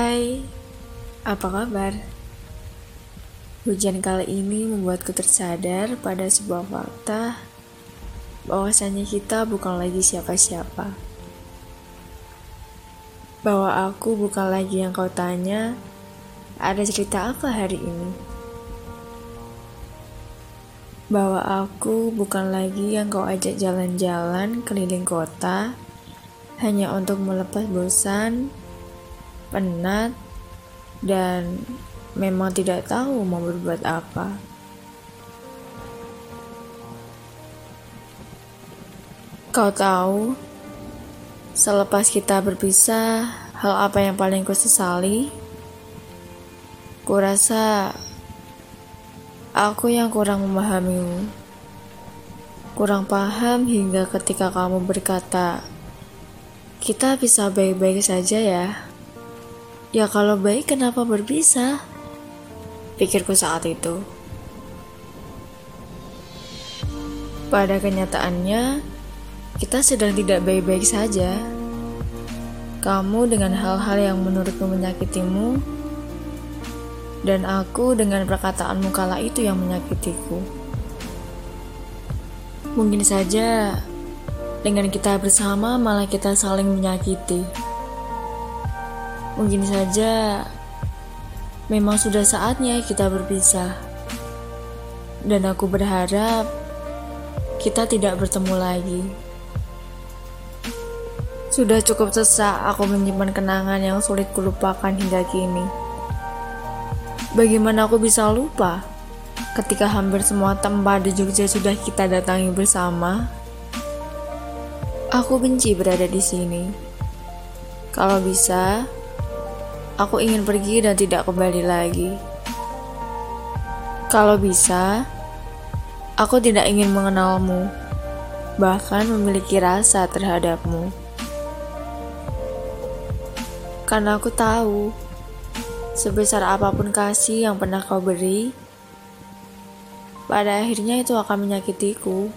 Hai, apa kabar? Hujan kali ini membuatku tersadar pada sebuah fakta bahwasanya kita bukan lagi siapa-siapa. Bahwa aku bukan lagi yang kau tanya, ada cerita apa hari ini? Bahwa aku bukan lagi yang kau ajak jalan-jalan keliling kota hanya untuk melepas bosan, penat, dan memang tidak tahu mau berbuat apa. Kau tahu, selepas kita berpisah, hal apa yang paling ku sesali? Kurasa aku yang kurang memahamimu. Kurang paham hingga ketika kamu berkata, kita bisa baik-baik saja ya. Ya kalau baik kenapa berpisah? Pikirku saat itu. Pada kenyataannya, kita sedang tidak baik-baik saja. Kamu dengan hal-hal yang menurutmu menyakitimu, dan aku dengan perkataanmu kala itu yang menyakitiku. Mungkin saja dengan kita bersama malah kita saling menyakiti. Mungkin saja memang sudah saatnya kita berpisah. Dan aku berharap kita tidak bertemu lagi. Sudah cukup sesak aku menyimpan kenangan yang sulit kulupakan hingga kini. Bagaimana aku bisa lupa ketika hampir semua tempat di Jogja sudah kita datangi bersama? Aku benci berada di sini. Kalau bisa, Aku ingin pergi dan tidak kembali lagi. Kalau bisa, aku tidak ingin mengenalmu, bahkan memiliki rasa terhadapmu. Karena aku tahu, sebesar apa pun kasih yang pernah kau beri, pada akhirnya itu akan menyakitiku.